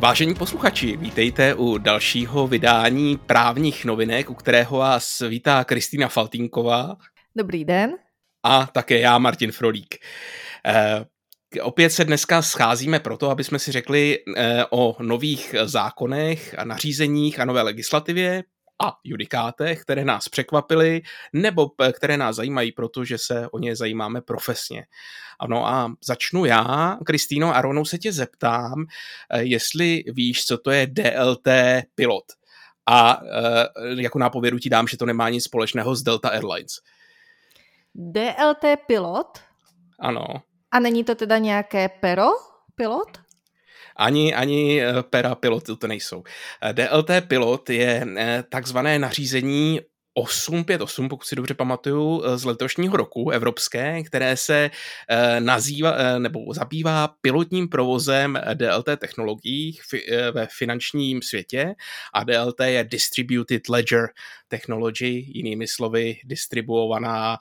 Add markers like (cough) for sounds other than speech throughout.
Vážení posluchači, vítejte u dalšího vydání právních novinek, u kterého vás vítá Kristýna Faltínková. Dobrý den. A také já, Martin Frolík. Eh, opět se dneska scházíme proto, aby jsme si řekli eh, o nových zákonech a nařízeních a nové legislativě a judikátech, které nás překvapily nebo které nás zajímají, protože se o ně zajímáme profesně. Ano a začnu já, Kristýno, a rovnou se tě zeptám, eh, jestli víš, co to je DLT pilot. A eh, jako nápovědu ti dám, že to nemá nic společného s Delta Airlines. DLT pilot? Ano. A není to teda nějaké pero pilot? Ani, ani eh, pera piloty to nejsou. Eh, DLT pilot je eh, takzvané nařízení 858, pokud si dobře pamatuju, z letošního roku evropské, které se nazývá, nebo zabývá pilotním provozem DLT technologií ve finančním světě a DLT je Distributed Ledger Technology, jinými slovy distribuovaná,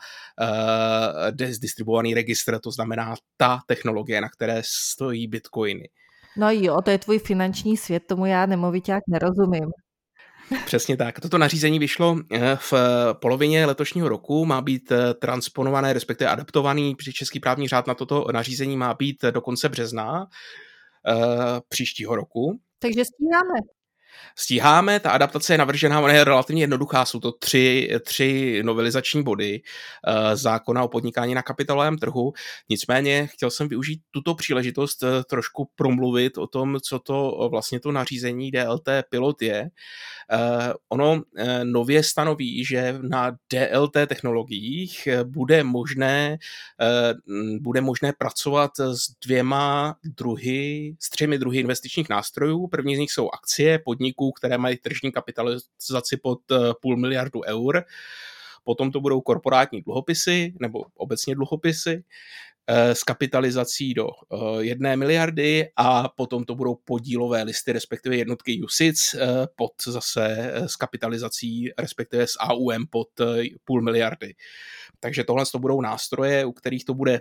distribuovaný registr, to znamená ta technologie, na které stojí bitcoiny. No jo, to je tvůj finanční svět, tomu já nemoviták nerozumím. Přesně tak. Toto nařízení vyšlo eh, v polovině letošního roku, má být eh, transponované, respektive adaptovaný při český právní řád na toto nařízení má být do konce března eh, příštího roku. Takže stíháme stíháme. Ta adaptace je navržená, ona je relativně jednoduchá, jsou to tři, tři novelizační body uh, zákona o podnikání na kapitálovém trhu. Nicméně chtěl jsem využít tuto příležitost uh, trošku promluvit o tom, co to uh, vlastně to nařízení DLT pilot je. Ono nově stanoví, že na DLT technologiích bude možné, bude možné pracovat s dvěma druhy, s třemi druhy investičních nástrojů. První z nich jsou akcie podniků, které mají tržní kapitalizaci pod půl miliardu eur. Potom to budou korporátní dluhopisy nebo obecně dluhopisy Eh, s kapitalizací do eh, jedné miliardy a potom to budou podílové listy, respektive jednotky USIC eh, pod zase s kapitalizací, respektive s AUM pod půl miliardy. Takže tohle to budou nástroje, u kterých to bude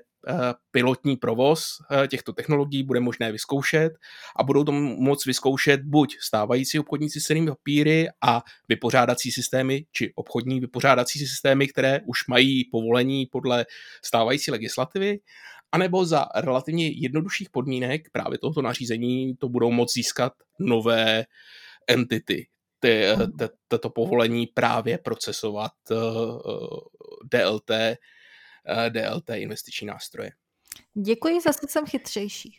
pilotní provoz těchto technologií, bude možné vyzkoušet a budou to moc vyzkoušet buď stávající obchodníci s cenými papíry a vypořádací systémy, či obchodní vypořádací systémy, které už mají povolení podle stávající legislativy, anebo za relativně jednodušších podmínek právě tohoto nařízení to budou moct získat nové entity, ty, tato povolení právě procesovat DLT, eh, DLT investiční nástroje. Děkuji, zase jsem chytřejší.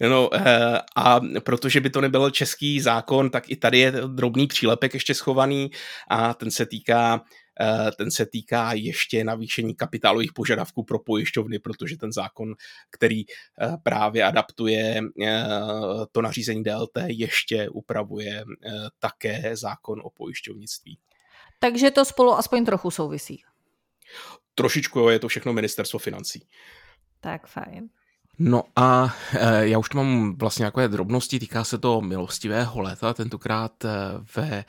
(laughs) no eh, a protože by to nebyl český zákon, tak i tady je drobný přílepek ještě schovaný a ten se týká Eh, ten se týká ještě navýšení kapitálových požadavků pro pojišťovny, protože ten zákon, který eh, právě adaptuje eh, to nařízení DLT, ještě upravuje také zákon o pojišťovnictví. Takže to spolu aspoň trochu souvisí. Trošičku je to všechno ministerstvo financí. Tak fajn. No a e, já už tu mám vlastně nějaké drobnosti, týká se to milostivého léta, tentokrát e, ve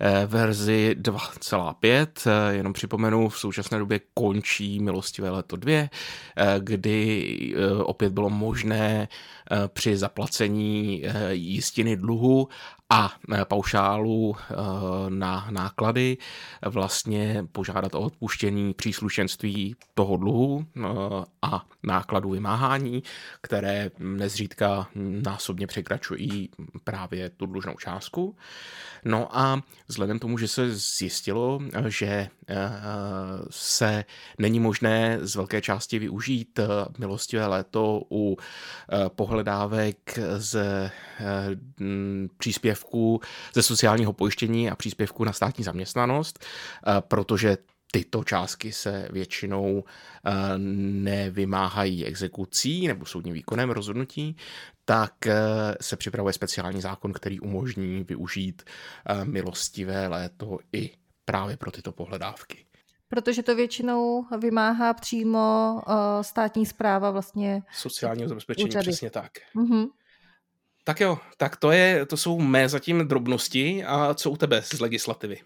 e, verzi 2,5, e, jenom připomenu, v současné době končí milostivé léto 2, e, kdy opět bylo možné při zaplacení jistiny dluhu a e, paušálu e, na náklady vlastně požádat o odpuštění příslušenství toho dluhu a nákladu vymáhání, které nezřídka násobně překračují právě tu dlužnou částku. No a vzhledem tomu, že se zjistilo, že se není možné z velké části využít milostivé léto u pohledávek z příspěvku příspěvků ze sociálního pojištění a příspěvků na státní zaměstnanost, eh, protože tyto částky se většinou eh, nevymáhají exekucí nebo soudním výkonem rozhodnutí, tak eh, se připravuje speciální zákon, který umožní využít milostivé léto i právě pro tyto pohledávky. Protože to většinou vymáhá přímo státní zpráva vlastně. Sociálního zabezpečení, úřady. přesně tak. Mm-hmm. Tak jo, tak to, je, to jsou mé zatím drobnosti. A co u tebe z legislativy?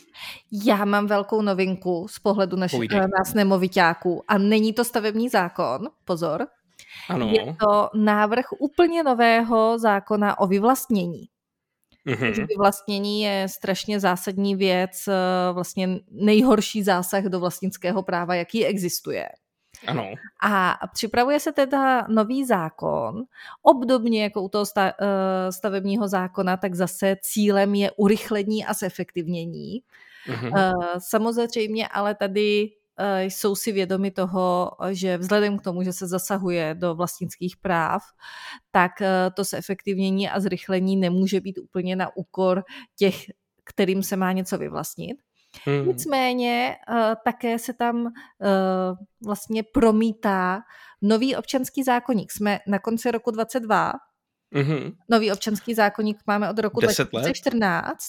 Já mám velkou novinku z pohledu našich, nás nemovitáků a není to stavební zákon, pozor. Ano. Je to návrh úplně nového zákona o vyvlastnění. Mhm. Vyvlastnění je strašně zásadní věc, eh, vlastně nejhorší zásah do vlastnického práva, jaký existuje. Ano. A připravuje se teda nový zákon, obdobně jako u toho eh, stavebního zákona, tak zase cílem je urychlení a zefektivnění. Mhm. Eh, Samozřejmě ale tady eh, jsou si vědomi toho, že vzhledem k tomu, že se zasahuje do vlastnických práv, tak to zefektivnění a zrychlení nemůže být úplně na úkor těch, kterým se má něco vyvlastnit. Hmm. Nicméně eh, také se tam eh, vlastně promítá nový občanský zákonník. Jsme na konci roku 22, Mhm. nový občanský zákonník máme od roku 10 let. 2014.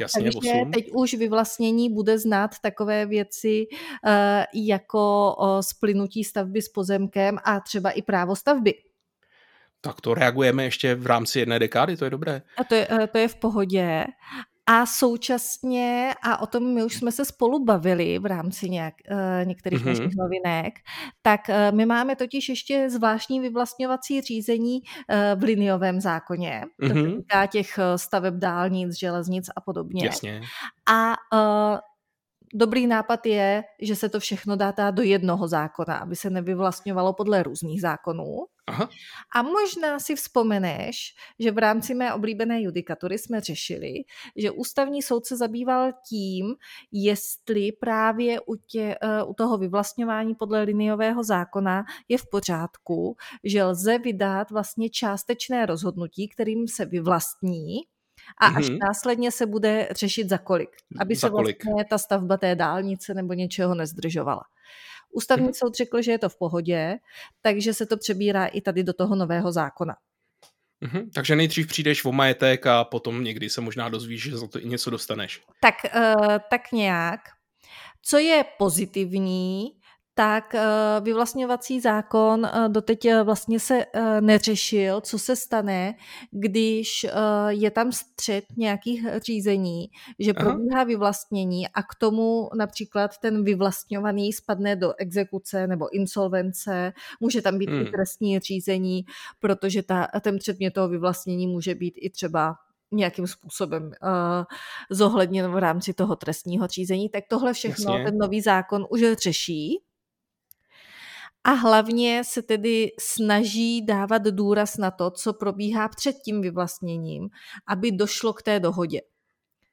Jasně, Takže osm. teď už vyvlastnění bude znát takové věci eh, jako splynutí stavby s pozemkem a třeba i právo stavby. Tak to reagujeme ještě v rámci jedné dekády, to je dobré. A to je, to je v pohodě. A současně, a o tom my už jsme se spolu bavili v rámci nějak, eh, některých Mhm. našich novinek, tak eh, my máme totiž ještě zvláštní vyvlastňovací řízení eh, v liniovém zákoně. To se Mhm. týká těch staveb dálnic, železnic a podobně. Jasně. A uh, dobrý nápad je, že se to všechno dá dát do jednoho zákona, aby se nevyvlastňovalo podle různých zákonů. Aha. A možná si vzpomeneš, že v rámci mé oblíbené judikatury jsme řešili, že ústavní soud se zabýval tím, jestli právě u, tě, eh, u toho vyvlastňování podle liniového zákona je v pořádku, že lze vydat vlastně částečné rozhodnutí, kterým se vyvlastní a až Mhm. následně se bude řešit za kolik, aby Za se kolik? vlastně ta stavba té dálnice nebo něčeho nezdržovala. Ústavní Mhm. soud řekl, že je to v pohodě, takže se to přebírá i tady do toho nového zákona. Mhm. Takže nejdřív přijdeš o majetek a potom někdy se možná dozvíš, že za to i něco dostaneš. Tak, eh, tak nějak. Co je pozitivní, tak eh, vyvlastňovací zákon eh, doteď eh, vlastně se neřešil, co se stane, když je tam střed nějakých řízení, že Aha. probíhá vyvlastnění a k tomu například ten vyvlastňovaný spadne do exekuce nebo insolvence, může tam být Hmm. i trestní řízení, protože ta, ten předmět toho vyvlastnění může být i třeba nějakým způsobem uh, zohledněn v rámci toho trestního řízení, tak tohle všechno Jasně. ten nový zákon už řeší. A hlavně se tedy snaží dávat důraz na to, co probíhá před tím vyvlastněním, aby došlo k té dohodě.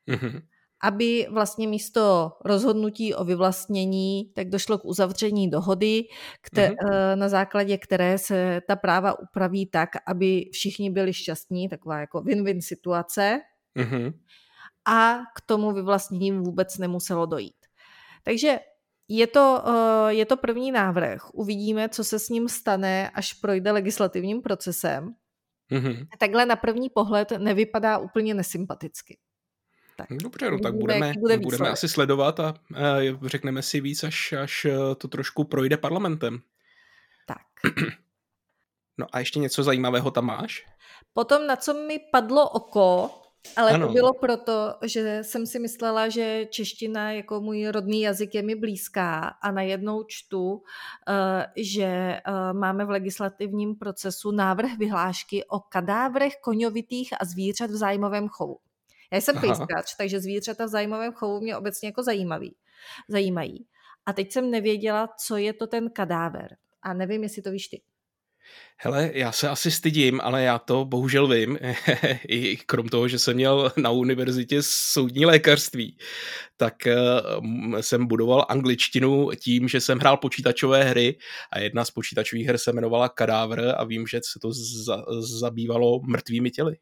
Mhm. Aby vlastně místo rozhodnutí o vyvlastnění, tak došlo k uzavření dohody, kte- Mhm. eh, na základě které se ta práva upraví tak, aby všichni byli šťastní, taková jako win-win situace Mhm. a k tomu vyvlastnění vůbec nemuselo dojít. Takže je to, eh, je to první návrh. Uvidíme, co se s ním stane, až projde legislativním procesem. Mhm. Takhle na první pohled nevypadá úplně nesympaticky. Tak. Dobře, no tak budeme, bude budeme asi sledovat a uh, řekneme si víc, až, až eh, to trošku projde parlamentem. Tak. (clears throat) No a ještě něco zajímavého tam máš? Potom, na co mi padlo oko, ale Ano. to bylo proto, že jsem si myslela, že čeština jako můj rodný jazyk je mi blízká a najednou čtu, eh, že eh, máme v legislativním procesu návrh vyhlášky o kadávrech koňovitých a zvířat v zájmovém chovu. Já jsem pejskač, takže zvířata v zájmovém chovu mě obecně jako zajímavý, zajímají. A teď jsem nevěděla, co je to ten kadáver. A nevím, jestli to víš ty. Hele, já se asi stydím, ale já to bohužel vím, (laughs) i krom toho, že jsem měl na univerzitě soudní lékařství, tak eh, jsem budoval angličtinu tím, že jsem hrál počítačové hry a jedna z počítačových her se jmenovala Kadávr a vím, že se to za, zabývalo mrtvými těly.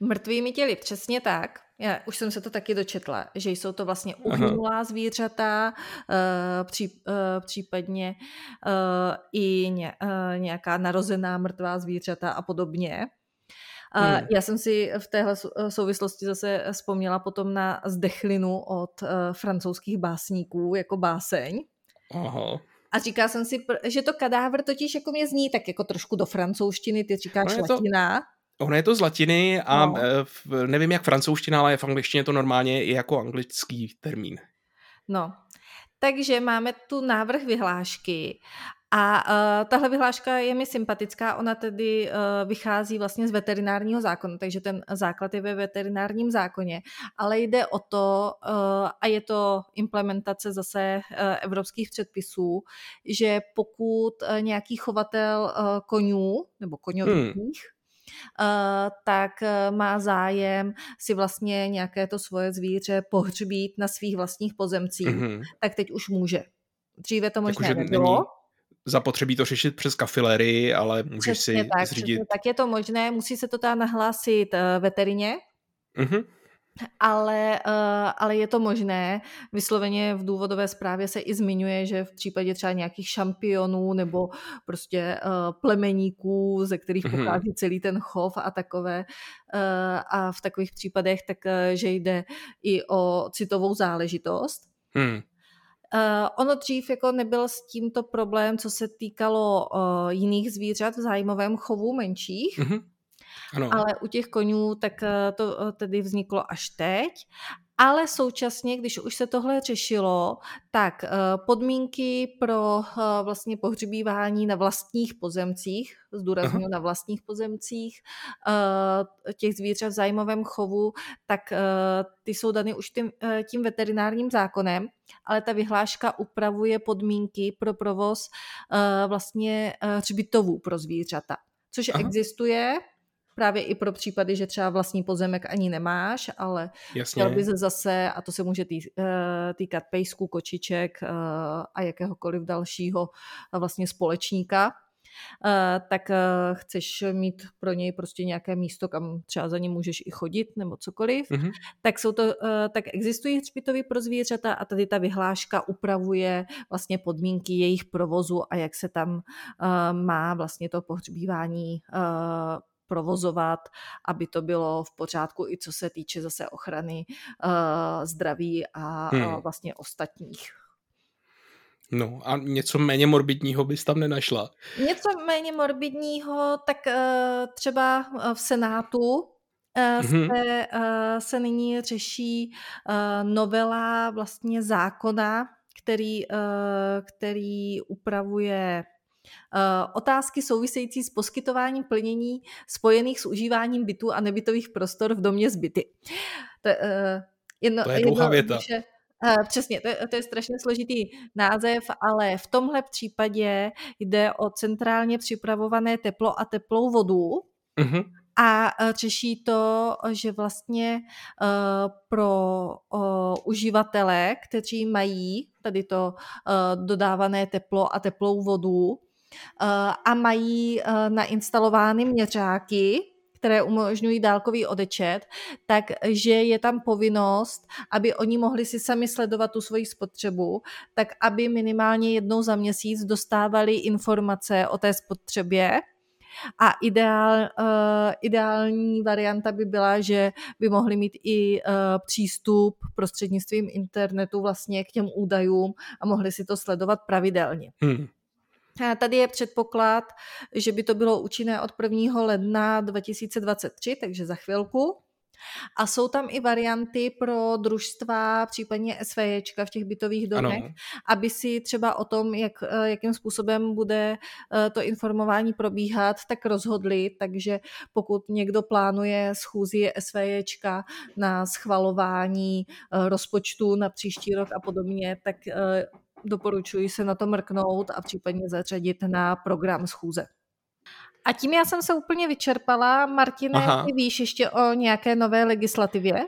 Mrtvými těly, přesně tak. Já už jsem se to taky dočetla, že jsou to vlastně Aha. uhynulá zvířata, eh, pří, eh, případně eh, i ně, nějaká narozená mrtvá zvířata a podobně. Hmm. Já jsem si v téhle sou- souvislosti zase vzpomněla potom na zdechlinu od francouzských básníků jako báseň. Aha. A říká jsem si, že to kadávr totiž jako mě zní tak jako trošku do francouzštiny, ty říkáš No to- latina. Ono je to z latiny a No. no. nevím jak francouzština, ale v angličtině to normálně i jako anglický termín. No, takže máme tu návrh vyhlášky A uh, tahle vyhláška je mi sympatická, ona tedy uh, vychází vlastně z veterinárního zákona, takže ten základ je ve veterinárním zákoně, ale jde o to, uh, a je to implementace zase uh, evropských předpisů, že pokud uh, nějaký chovatel uh, konňů nebo koňových, hmm. Uh, tak uh, má zájem si vlastně nějaké to svoje zvíře pohřbít na svých vlastních pozemcích, mm-hmm. tak teď už může. Dříve to možná nebylo. Není zapotřebí to řešit přes kafilery, ale můžeš přesně si tak, zřídit... Tak je to možné, musí se to tam nahlásit uh, veterině, mm-hmm. Ale, uh, ale je to možné. Vysloveně v důvodové zprávě se i zmiňuje, že v případě třeba nějakých šampionů nebo prostě uh, plemeníků, ze kterých mm-hmm. pochází celý ten chov a takové, uh, a v takových případech, tak že jde i o citovou záležitost. Hmm. Uh, ono dřív jako nebyl s tímto problém, co se týkalo uh, jiných zvířat v zájmovém chovu menších, mm-hmm. Ano. ale u těch konňů tak uh, to uh, tedy vzniklo až teď ale současně, když už se tohle řešilo, tak eh, podmínky pro eh, vlastně pohřbívání na vlastních pozemcích, zdůraznuju na vlastních pozemcích eh, těch zvířat v zájmovém chovu, tak ty jsou dany už tím, tím veterinárním zákonem, ale ta vyhláška upravuje podmínky pro provoz vlastně hřbitovů pro zvířata, což Aha. existuje, právě i pro případy, že třeba vlastní pozemek ani nemáš, ale Jasně. chtěl bys zase, a to se může tý, eh, týkat pejsků, kočiček eh, a jakéhokoliv dalšího eh, vlastně společníka, tak chceš mít pro něj prostě nějaké místo, kam třeba za ním můžeš i chodit nebo cokoliv, mm-hmm. tak, jsou to, tak existují hřbitovy pro zvířata a tady ta vyhláška upravuje vlastně podmínky jejich provozu a jak se tam má vlastně to pohřbívání provozovat, aby to bylo v pořádku i co se týče zase ochrany uh, zdraví a hmm. uh, vlastně ostatních. No a něco méně morbidního bys tam nenašla? Něco méně morbidního, tak uh, třeba v Senátu uh, mm-hmm. se, uh, se nyní řeší uh, novela vlastně zákona, který, uh, který upravuje Eh, otázky související s poskytováním plnění spojených s užíváním bytů a nebytových prostor v domě zbyty. To, uh, jedno, to je dlouhá věta. Že, Uh, přesně, to je, to je strašně složitý název, ale v tomhle případě jde o centrálně připravované teplo a teplou vodu. Uh-huh. A řeší to, že vlastně uh, pro uh, uživatele, kteří mají tady to uh, dodávané teplo a teplou vodu, Eh, a mají eh, nainstalované měřáky, které umožňují dálkový odečet, takže je tam povinnost, aby oni mohli si sami sledovat tu svoji spotřebu, tak aby minimálně jednou za měsíc dostávali informace o té spotřebě, a ideál, uh, ideální varianta by byla, že by mohli mít i přístup prostřednictvím internetu vlastně k těm údajům a mohli si to sledovat pravidelně. Hmm. Tady je předpoklad, že by to bylo účinné od 1. ledna 2023, takže za chvilku. A jsou tam i varianty pro družstva, případně SVJčka v těch bytových domech, ano. aby si třeba o tom, jak, eh, jakým způsobem bude eh, to informování probíhat, tak rozhodli. Takže pokud někdo plánuje schůzi SVJčka na schvalování eh, rozpočtu na příští rok a podobně, tak doporučuji se na to mrknout a případně zařadit na program schůze. A tím já jsem se úplně vyčerpala. Martine, ty víš ještě o nějaké nové legislativě?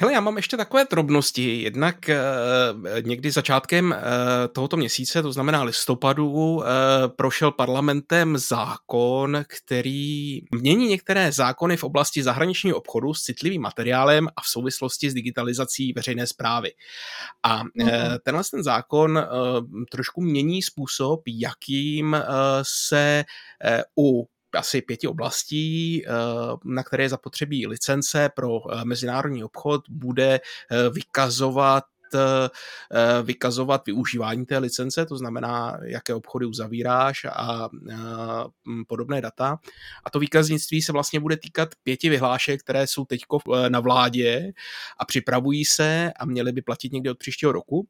Hele, já mám ještě takové drobnosti. Jednak uh, někdy začátkem uh, tohoto měsíce, to znamená listopadu, uh, prošel parlamentem zákon, který mění některé zákony v oblasti zahraničního obchodu s citlivým materiálem a v souvislosti s digitalizací veřejné zprávy. A uh, tenhle ten zákon uh, trošku mění způsob, jakým uh, se uh, u asi pěti oblastí, eh, na které je zapotřebí licence pro eh, mezinárodní obchod, bude eh, vykazovat vykazovat využívání té licence, to znamená, jaké obchody uzavíráš a podobné data. A to výkaznictví se vlastně bude týkat pěti vyhlášek, které jsou teď na vládě a připravují se a měly by platit někdy od příštího roku.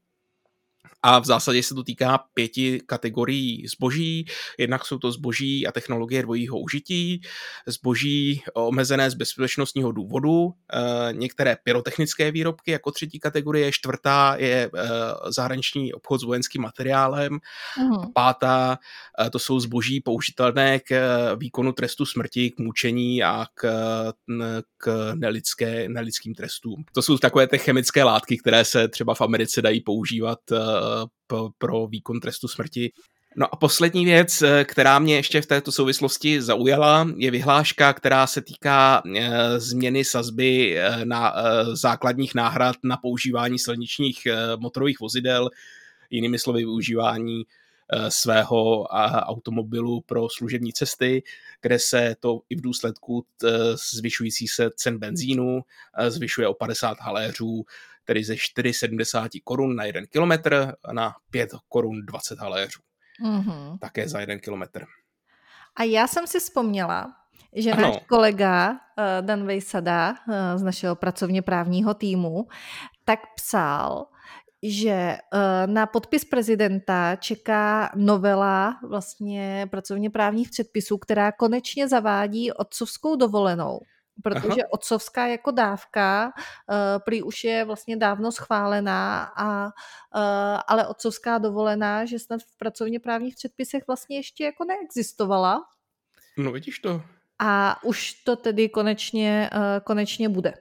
A v zásadě se to týká pěti kategorií zboží. Jednak jsou to zboží a technologie dvojího užití, zboží omezené z bezpečnostního důvodu, eh, některé pyrotechnické výrobky jako třetí kategorie, čtvrtá je eh, zahraniční obchod s vojenským materiálem, uh-huh. pátá eh, to jsou zboží použitelné k výkonu trestu smrti, k mučení a k, k nelidské, nelidským trestům. To jsou takové ty chemické látky, které se třeba v Americe dají používat pro výkon trestu smrti. No a poslední věc, eh, která mě ještě v této souvislosti zaujala, je vyhláška, která se týká eh, změny sazby eh, na základních náhrad na používání silničních motorových vozidel, jinými slovy využívání svého automobilu pro služební cesty, kde se to i v důsledku zvyšující se cen benzínu zvyšuje o 50 haléřů tedy ze 4,70 korun na 1 kilometr na 5 korun 20 haléřů. Mm-hmm. Také za 1 kilometr. A já jsem si vzpomněla, že ano. náš kolega uh, Dan Vejsada uh, z našeho pracovně právního týmu tak psal, že uh, na podpis prezidenta čeká novela vlastně pracovně právních předpisů, která konečně zavádí otcovskou dovolenou protože Aha. otcovská jako dávka uh, prý už je vlastně dávno schválená, a, uh, ale otcovská dovolená, že snad v pracovně právních předpisech vlastně ještě jako neexistovala. No vidíš to. A už to tedy konečně, uh, konečně bude.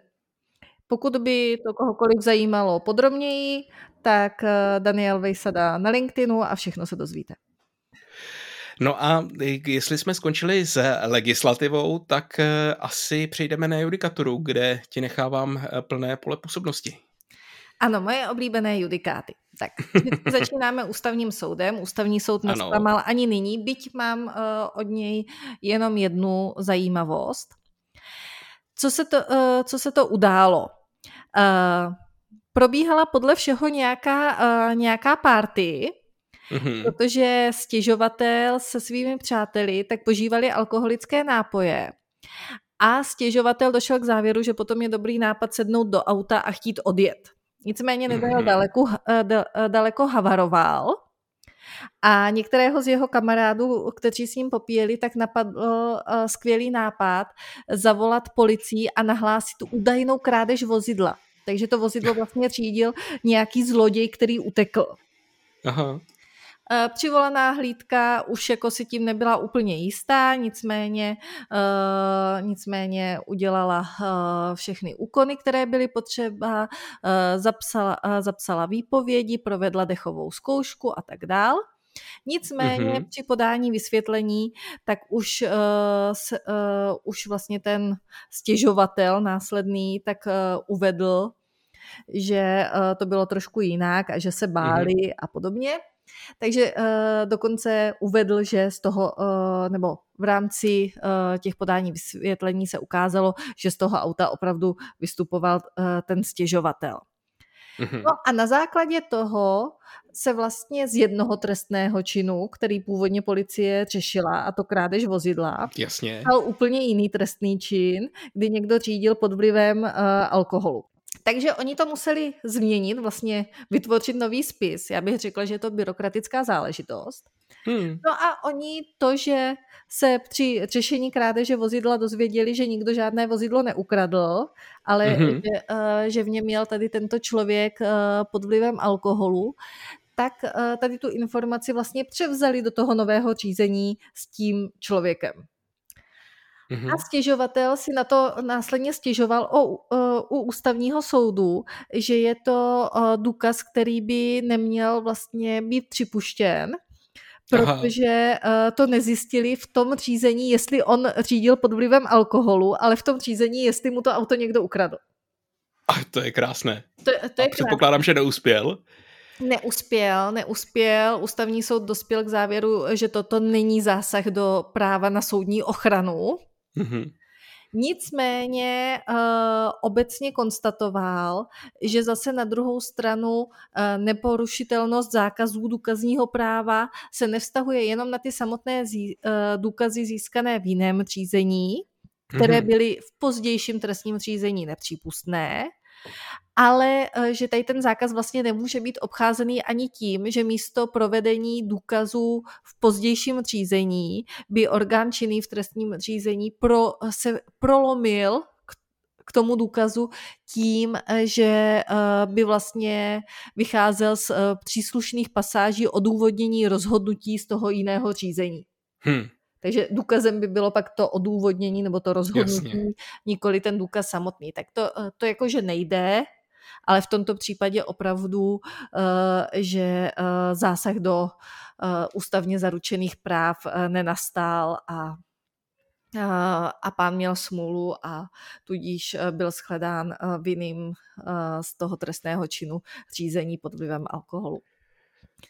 Pokud by to kohokoliv zajímalo podrobněji, tak Daniel Vejsada na LinkedInu a všechno se dozvíte. No a jestli jsme skončili s legislativou, tak eh, asi přejdeme na judikaturu, kde ti nechávám eh, plné pole působnosti. Ano, moje oblíbené judikáty. Tak, (laughs) začínáme ústavním soudem. Ústavní soud nesklamal ani nyní, byť mám uh, od něj jenom jednu zajímavost. Co se to, uh, co se to událo? Uh, probíhala podle všeho nějaká, uh, nějaká party, mm-hmm. protože stěžovatel se svými přáteli tak požívali alkoholické nápoje a stěžovatel došel k závěru, že potom je dobrý nápad sednout do auta a chtít odjet. Nicméně nedojel mm-hmm. daleko, eh, eh, daleko havaroval a některého z jeho kamarádů, kteří s ním popíjeli, tak napadl eh, skvělý nápad zavolat policii a nahlásit údajnou krádež vozidla. Takže to vozidlo vlastně řídil nějaký zloděj, který utekl. Aha. Eh, přivolaná hlídka už jako si tím nebyla úplně jistá, nicméně, uh, nicméně udělala uh, všechny úkony, které byly potřeba, zapsala, zapsala výpovědi, provedla dechovou zkoušku a tak dál. Nicméně mm-hmm. při podání vysvětlení, tak už, uh, s, uh, už vlastně ten stěžovatel následný tak uh, uvedl, že uh, to bylo trošku jinak a že se báli mm-hmm. a podobně. Takže uh, dokonce uvedl, že z toho, uh, nebo v rámci uh, těch podání vysvětlení se ukázalo, že z toho auta opravdu vystupoval uh, ten stěžovatel. Mm-hmm. No a na základě toho se vlastně z jednoho trestného činu, který původně policie řešila, a to krádež vozidla, Jasně. stal úplně jiný trestný čin, kdy někdo řídil pod vlivem uh, alkoholu. Takže oni to museli změnit, vlastně vytvořit nový spis. Já bych řekla, že je to byrokratická záležitost. Hmm. No a oni to, že se při řešení krádeže vozidla dozvěděli, že nikdo žádné vozidlo neukradl, ale hmm. že, uh, že v něm měl tady tento člověk uh, pod vlivem alkoholu, tak uh, tady tu informaci vlastně převzali do toho nového řízení s tím člověkem. Mm-hmm. A stěžovatel si na to následně stěžoval o, o, u ústavního soudu, že je to o, důkaz, který by neměl vlastně být připuštěn, protože Aha. to nezjistili v tom řízení, jestli on řídil pod vlivem alkoholu, ale v tom řízení, jestli mu to auto někdo ukradl. A to je krásné. To, to je A předpokládám, krásné. že neuspěl. Neuspěl, neuspěl. Ústavní soud dospěl k závěru, že toto není zásah do práva na soudní ochranu, Mm-hmm. Nicméně uh, obecně konstatoval, že zase na druhou stranu uh, neporušitelnost zákazů důkazního práva se nevztahuje jenom na ty samotné zí, uh, důkazy získané v jiném řízení, které mm-hmm. byly v pozdějším trestním řízení nepřípustné, ale eh, že tady ten zákaz vlastně nemůže být obcházený ani tím, že místo provedení důkazů v pozdějším řízení by orgán činný v trestním řízení pro, se prolomil k tomu důkazu tím, že by vlastně vycházel z příslušných pasáží odůvodnění rozhodnutí z toho jiného řízení. Hmm. Takže důkazem by bylo pak to odůvodnění nebo to rozhodnutí, Jasně. nikoli ten důkaz samotný. Tak to, eh, to jakože nejde, ale v tomto případě opravdu, eh, že eh, zásah do ústavně zaručených práv nenastal a a pán měl smůlu a tudíž byl shledán vinným z toho trestného činu řízení pod vlivem alkoholu.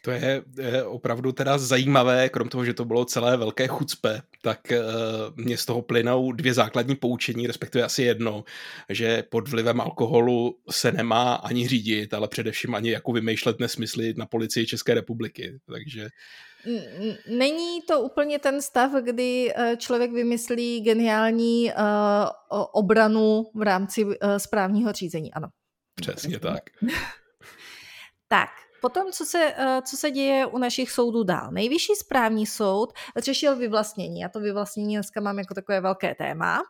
To je, je opravdu teda zajímavé, krom toho, že to bylo celé velké chucpe, tak uh, mě z toho plynou dvě základní poučení, respektive asi jedno, že pod vlivem alkoholu se nemá ani řídit, ale především ani jako vymýšlet nesmysly na policii České republiky. Takže Není to úplně ten stav, kdy eh, člověk vymyslí geniální uh, obranu v rámci uh, správního řízení, ano. Přesně tak. (laughs) tak, Potom, co se, eh, co se děje u našich soudů dál. Nejvyšší správní soud řešil vyvlastnění. Já to vyvlastnění dneska mám jako takové velké téma.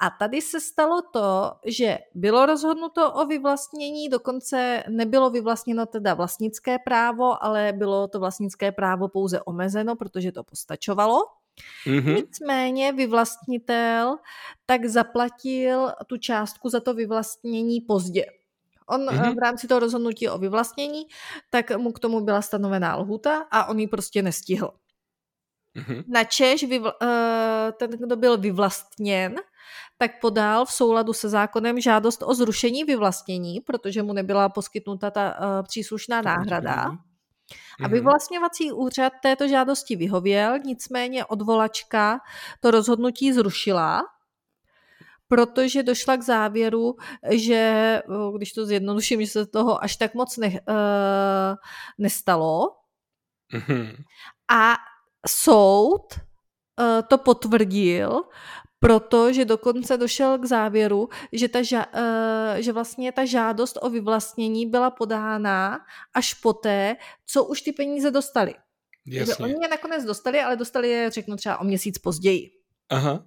A tady se stalo to, že bylo rozhodnuto o vyvlastnění, dokonce nebylo vyvlastněno teda vlastnické právo, ale bylo to vlastnické právo pouze omezeno, protože to postačovalo. Mm-hmm. Nicméně vyvlastnitel tak zaplatil tu částku za to vyvlastnění pozdě. On mm-hmm. v rámci toho rozhodnutí o vyvlastnění, tak mu k tomu byla stanovená lhuta a on ji prostě nestihl. Mm-hmm. Načež vyvl- uh, ten, kdo byl vyvlastněn, tak podal v souladu se zákonem žádost o zrušení vyvlastnění, protože mu nebyla poskytnuta ta uh, příslušná náhrada. A mhm. vyvlastňovací úřad této žádosti vyhověl, nicméně odvolačka to rozhodnutí zrušila protože došla k závěru, že, když to zjednoduším, že se toho až tak moc ne, uh, nestalo. Mm-hmm. A soud uh, to potvrdil, protože dokonce došel k závěru, že, ta, uh, že vlastně ta žádost o vyvlastnění byla podána až poté, co už ty peníze dostali. Jasně. Oni je nakonec dostali, ale dostali je, řeknu třeba o měsíc později. Aha.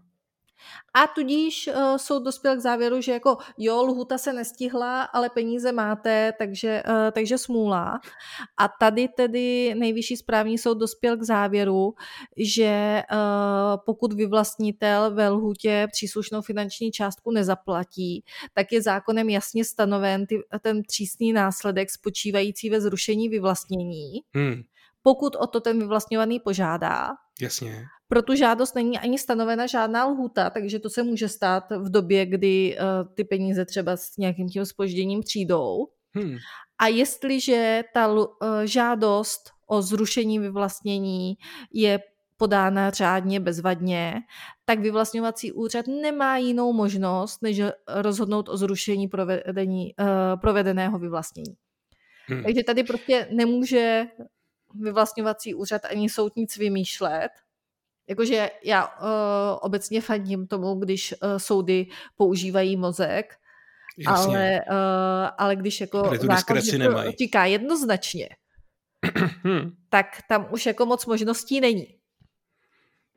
A tudíž uh, soud dospěl k závěru, že jako jo, lhuta se nestihla, ale peníze máte, takže, uh, takže smůla. A tady tedy nejvyšší správní soud dospěl k závěru, že uh, pokud vyvlastnitel ve lhutě příslušnou finanční částku nezaplatí, tak je zákonem jasně stanoven ty, ten přísný následek spočívající ve zrušení vyvlastnění. Hmm. Pokud o to ten vyvlastňovaný požádá. Jasně pro tu žádost není ani stanovena žádná lhůta, takže to se může stát v době, kdy uh, ty peníze třeba s nějakým tím spožděním přijdou. Hmm. A jestliže ta uh, žádost o zrušení vyvlastnění je podána řádně, bezvadně, tak vyvlastňovací úřad nemá jinou možnost, než rozhodnout o zrušení provedení, uh, provedeného vyvlastnění. Hmm. Takže tady prostě nemůže vyvlastňovací úřad ani soud nic vymýšlet, Jakože já uh, obecně fandím tomu, když uh, soudy používají mozek, ale, uh, ale když jako zákon říká jednoznačně, (clears throat) hmm. tak tam už jako moc možností není.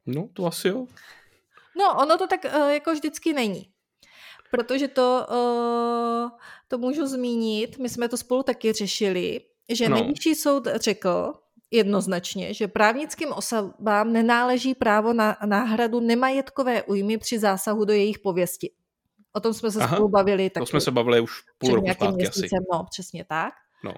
No, to asi jo. No, ono to tak uh, jako vždycky není. Protože to, uh, to můžu zmínit, my jsme to spolu taky řešili, že no. nejvyšší soud řekl, jednoznačně, že právnickým osobám nenáleží právo na náhradu nemajetkové újmy při zásahu do jejich pověsti. O tom jsme se Aha, spolu bavili. To jsme se bavili už půl roku zpátky měsícem, asi. No, přesně tak. No.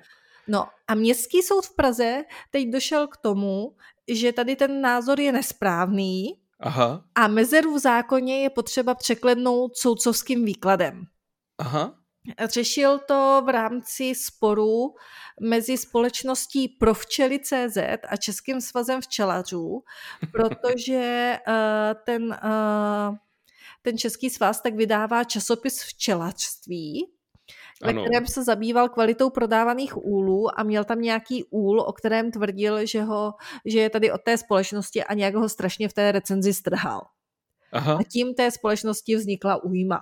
no a městský soud v Praze teď došel k tomu, že tady ten názor je nesprávný Aha. a mezeru v zákoně je potřeba překlednout soudcovským výkladem. Aha. Řešil to v rámci sporu mezi společností pro včely CZ a Českým svazem včelařů, (laughs) protože uh, ten, uh, ten Český svaz tak vydává časopis včelařství, ve ano. kterém se zabýval kvalitou prodávaných úlů a měl tam nějaký úl, o kterém tvrdil, že, ho, že je tady od té společnosti a nějak ho strašně v té recenzi strhal. Aha. A tím té společnosti vznikla újma.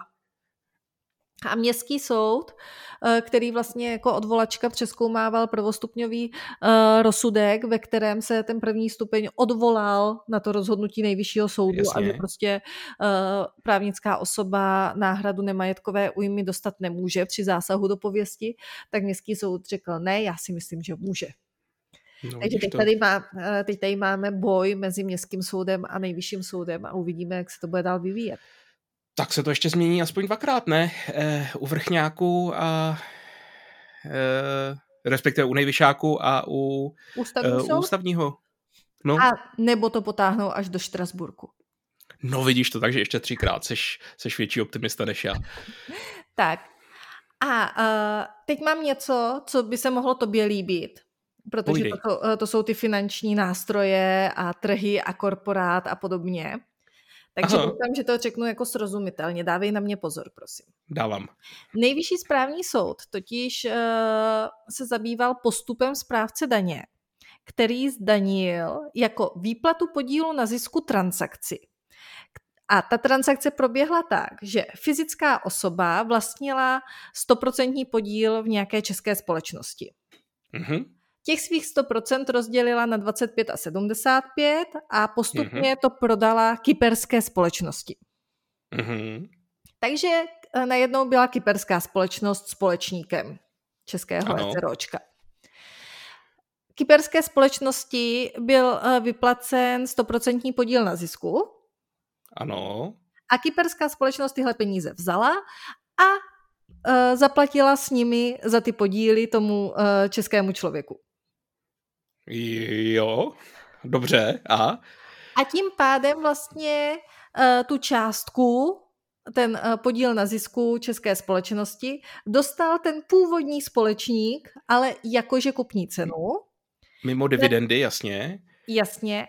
A městský soud, eh, který vlastně jako odvolačka přeskoumával prvostupňový uh, rozsudek, ve kterém se ten první stupeň odvolal na to rozhodnutí nejvyššího soudu Jasně. a že prostě uh, právnická osoba náhradu nemajetkové újmy dostat nemůže při zásahu do pověsti, tak městský soud řekl ne, já si myslím, že může. No, Takže teď tady, má, teď tady máme boj mezi městským soudem a nejvyšším soudem a uvidíme, jak se to bude dál vyvíjet tak se to ještě změní aspoň dvakrát, ne? E, u vrchňáků a e, respektive u nejvyšáku a u Ústavní e, u ústavního. No. A nebo to potáhnou až do Štrasburku. No vidíš to, takže ještě třikrát, seš, seš větší optimista než já. (laughs) tak. A uh, teď mám něco, co by se mohlo tobě líbit, protože to, to jsou ty finanční nástroje a trhy a korporát a podobně. Takže Aha. doufám, že to řeknu jako srozumitelně. Dávej na mě pozor, prosím. Dávám. Nejvyšší správní soud totiž uh, se zabýval postupem správce daně, který zdanil jako výplatu podílu na zisku transakci. A ta transakce proběhla tak, že fyzická osoba vlastnila 100% podíl v nějaké české společnosti. Mm-hmm. Těch svých 100% rozdělila na 25 a 75 a postupně mm-hmm. to prodala kyperské společnosti. Mm-hmm. Takže eh, najednou byla kyperská společnost společníkem českého SROčka. Kyperské společnosti byl eh, vyplacen 100% podíl na zisku. Ano. A kyperská společnost tyhle peníze vzala a uh, zaplatila s nimi za ty podíly tomu uh, českému člověku. Jo, dobře. A? A tím pádem vlastně uh, tu částku, ten uh, podíl na zisku české společnosti, dostal ten původní společník, ale jakože kupní cenu. Mimo dividendy, jasně. Jasně.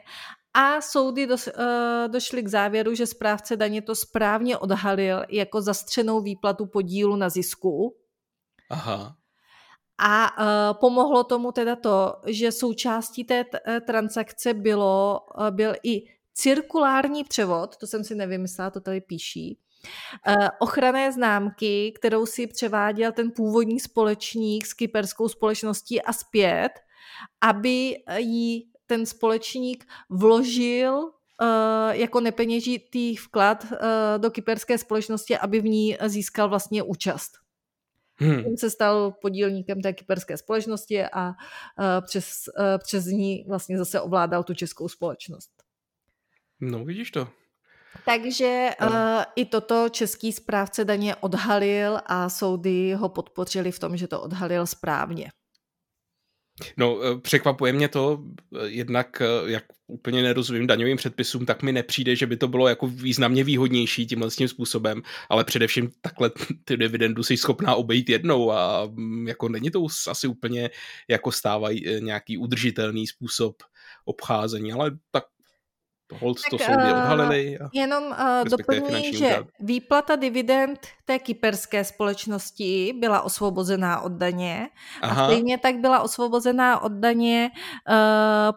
A soudy do, uh, došly k závěru, že správce daně to správně odhalil jako zastřenou výplatu podílu na zisku. Aha. A uh, pomohlo tomu teda to, že součástí té t- e, transakce bylo, uh, byl i cirkulární převod, to jsem si nevymyslela, to tady píší, uh, ochranné známky, kterou si převáděl ten původní společník s kyperskou společností a zpět, aby jí ten společník vložil jako nepeněžitý vklad do kyperské společnosti, aby v ní získal vlastně účast. Hmm. On se stal podílníkem té kyperské společnosti a uh, přes, uh, přes ní vlastně zase ovládal tu českou společnost. No, vidíš to. Takže uh, i toto český správce daně odhalil a soudy ho podpořili v tom, že to odhalil správně. No, eh, překvapuje mě to, eh, jednak eh, jak úplně nerozumím daňovým předpisům, tak mi nepřijde, že by to bylo jako významně výhodnější tímhle tím způsobem, ale především takhle ty dividendu si schopná obejít jednou a mm, jako není to asi úplně jako stávají nějaký udržitelný způsob obcházení, ale tak Hold to soudy uh, odhalili. A jenom uh, doplňuji, že úřad. výplata dividend té kyperské společnosti byla osvobozená od daně Aha. a stejně tak byla osvobozená od daně uh,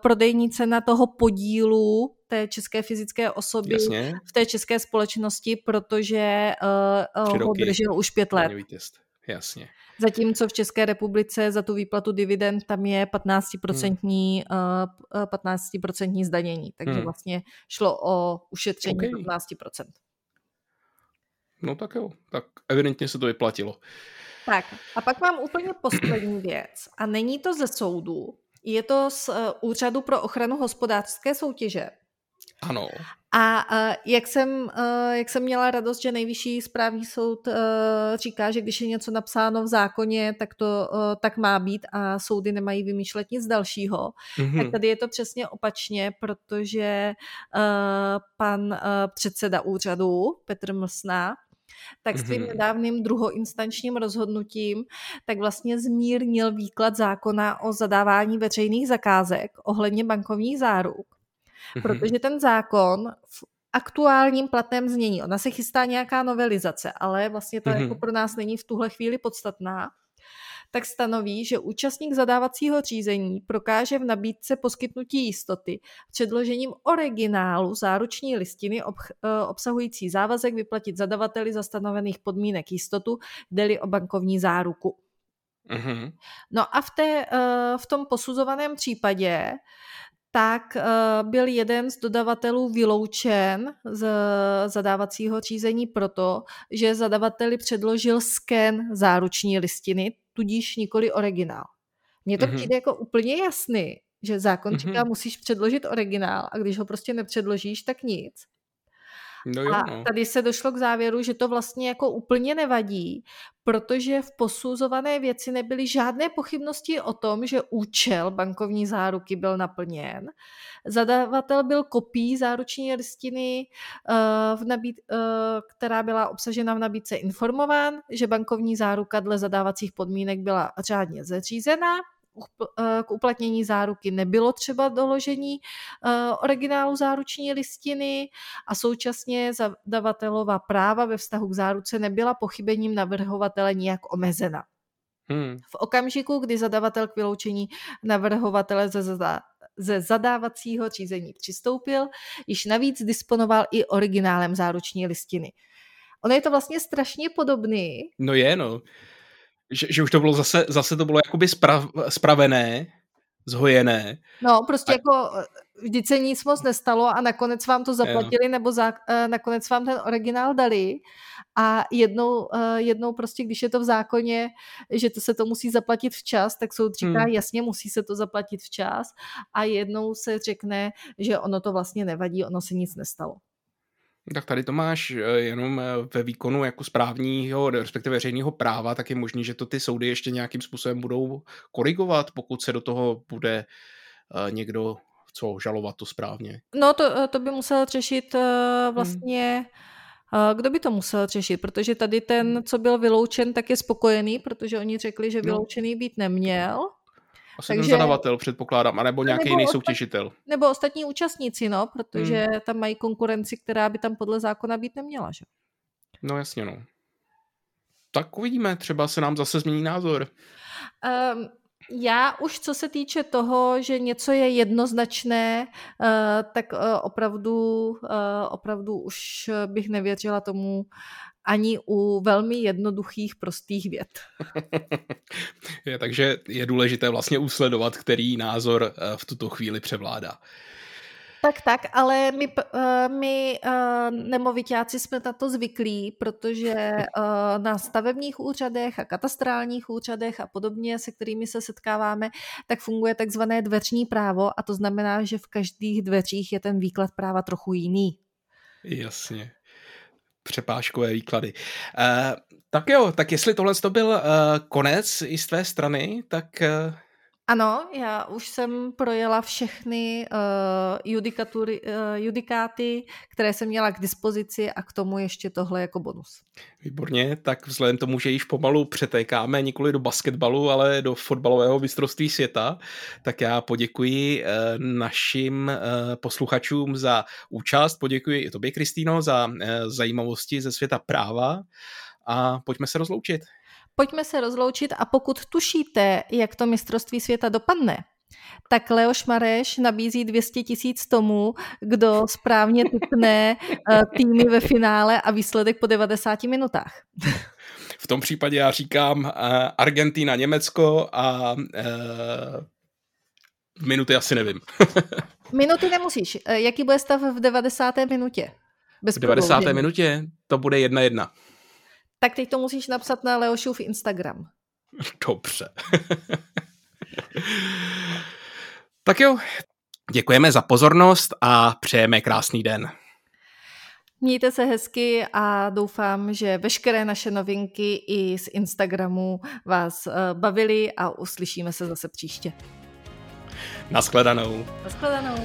prodejní cena toho podílu té české fyzické osoby Jasně. v té české společnosti, protože uh, ho držel už pět let. Jasně. Zatímco v České republice za tu výplatu dividend tam je 15%, hmm. 15% zdanění. Takže hmm. vlastně šlo o ušetření okay. 15%. No tak jo, tak evidentně se to vyplatilo. Tak a pak mám úplně poslední věc. A není to ze soudu, je to z e, Úřadu pro ochranu hospodářské soutěže. Ano. A uh, jak, jsem, uh, jak jsem měla radost, že nejvyšší správní soud uh, říká, že když je něco napsáno v zákoně, tak to uh, tak má být a soudy nemají vymýšlet nic dalšího. Mm-hmm. Tak tady je to přesně opačně, protože uh, pan uh, předseda úřadu Petr Mlsná tak svým mm-hmm. nedávným druhoinstančním rozhodnutím tak vlastně zmírnil výklad zákona o zadávání veřejných zakázek ohledně bankovních záruk mm-hmm. protože ten zákon v aktuálním platném znění, ona se chystá nějaká novelizace, ale vlastně to mm-hmm. jako pro nás není v tuhle chvíli podstatná, tak stanoví, že účastník zadávacího řízení prokáže v nabídce poskytnutí jistoty předložením originálu záruční listiny eh, obsahující závazek vyplatit zadavateli za stanovených podmínek jistotu, jde o bankovní záruku. Mm-hmm. No a v, té, eh, v tom posuzovaném případě tak eh, byl jeden z dodavatelů vyloučen z zadávacího řízení proto, že zadavateli předložil sken záruční listiny, tudíž nikoli originál. Mně to mm-hmm. přijde jako úplně jasný, že zákon mm-hmm. říká, musíš předložit originál a když ho prostě nepředložíš, tak nic. No jo, a no. tady se došlo k závěru, že to vlastně jako úplně nevadí, protože v posuzované věci nebyly žádné pochybnosti o tom, že účel bankovní záruky byl naplněn. Zadavatel byl kopií záruční listiny, eh, v nabíd, eh, která byla obsažena v nabídce informován, že bankovní záruka dle zadávacích podmínek byla řádně zařízena Eh, k uplatnění záruky nebylo třeba doložení eh, originálu záruční listiny a současně zadavatelova práva ve vztahu k záruce nebyla pochybením navrhovatele nijak omezena. Hmm. V okamžiku, kdy zadavatel k vyloučení navrhovatele ze, zada, ze zadávacího řízení přistoupil, již navíc disponoval i originálem záruční listiny. Ono je to vlastně strašně podobný. No je, no že, že už to bylo zase, zase to bylo jakoby sprav, spravené, zhojené. No, prostě a... jako eh, vždyť se nic moc nestalo a nakonec vám to zaplatili jo. nebo za, uh, nakonec vám ten originál dali a jednou, uh, jednou prostě, když je to v zákoně, že to se to musí zaplatit včas, tak soud říká, hmm. jasně, musí se to zaplatit včas a jednou se řekne, že ono to vlastně nevadí, ono se nic nestalo. Tak tady to máš eh, jenom eh, ve výkonu jako správního, respektive veřejného práva, tak je možný, že to ty soudy ještě nějakým způsobem budou korigovat, pokud se do toho bude eh, někdo co žalovat to správně. No to, to by musel řešit vlastně hmm. Kdo by to musel řešit? Protože tady ten, hmm. co byl vyloučen, tak je spokojený, protože oni řekli, že no. vyloučený být neměl. Asi Takže, ten zadavatel předpokládám, anebo nějaký nebo jiný ostat, soutěžitel. Nebo ostatní účastníci, no, protože hmm. tam mají konkurenci, která by tam podle zákona být neměla, že? No jasně, no. Tak uvidíme, třeba se nám zase změní názor. Um, já už co se týče toho, že něco je jednoznačné, uh, tak uh, opravdu, uh, opravdu už bych nevěřila tomu, ani u velmi jednoduchých, prostých věd. (laughs) je, takže je důležité vlastně usledovat, který názor eh, v tuto chvíli převládá. Tak, tak, ale my, eh, my eh, nemovitáci jsme na to zvyklí, protože na stavebních úřadech a katastrálních úřadech a podobně, se kterými se setkáváme, tak funguje takzvané dveřní právo a to znamená, že v každých dveřích je ten výklad práva trochu jiný. Jasně přepážkové výklady. Uh, tak jo, tak jestli tohle to byl uh, konec i z tvé strany, tak... Uh... Ano, já už jsem projela všechny uh, judikatury, uh, judikáty, které jsem měla k dispozici a k tomu ještě tohle jako bonus. Výborně, tak vzhledem tomu, že již pomalu přetékáme nikoli do basketbalu, ale do fotbalového mistrovství světa, tak já poděkuji uh, našim uh, posluchačům za účast, poděkuji i tobě, Kristýno, za uh, zajímavosti ze světa práva a pojďme se rozloučit. Pojďme se rozloučit a pokud tušíte, jak to mistrovství světa dopadne, tak Leoš Mareš nabízí 200 tisíc tomu, kdo správně typne eh, týmy ve finále a výsledek po 90 minutách. V tom případě já říkám uh, Argentina, Německo a uh, minuty asi nevím. (laughs) minuty nemusíš. Jaký bude stav v 90. minutě? Bez v 90. Prodloužení. minutě to bude jedna jedna. Tak teď to musíš napsat na Leošův Instagram. (laughs) Dobře. (laughs) tak jo, děkujeme za pozornost a přejeme krásný den. Mějte se hezky a doufám, že veškeré naše novinky i z Instagramu vás eh, bavily a uslyšíme se zase příště. Naschledanou. Naschledanou.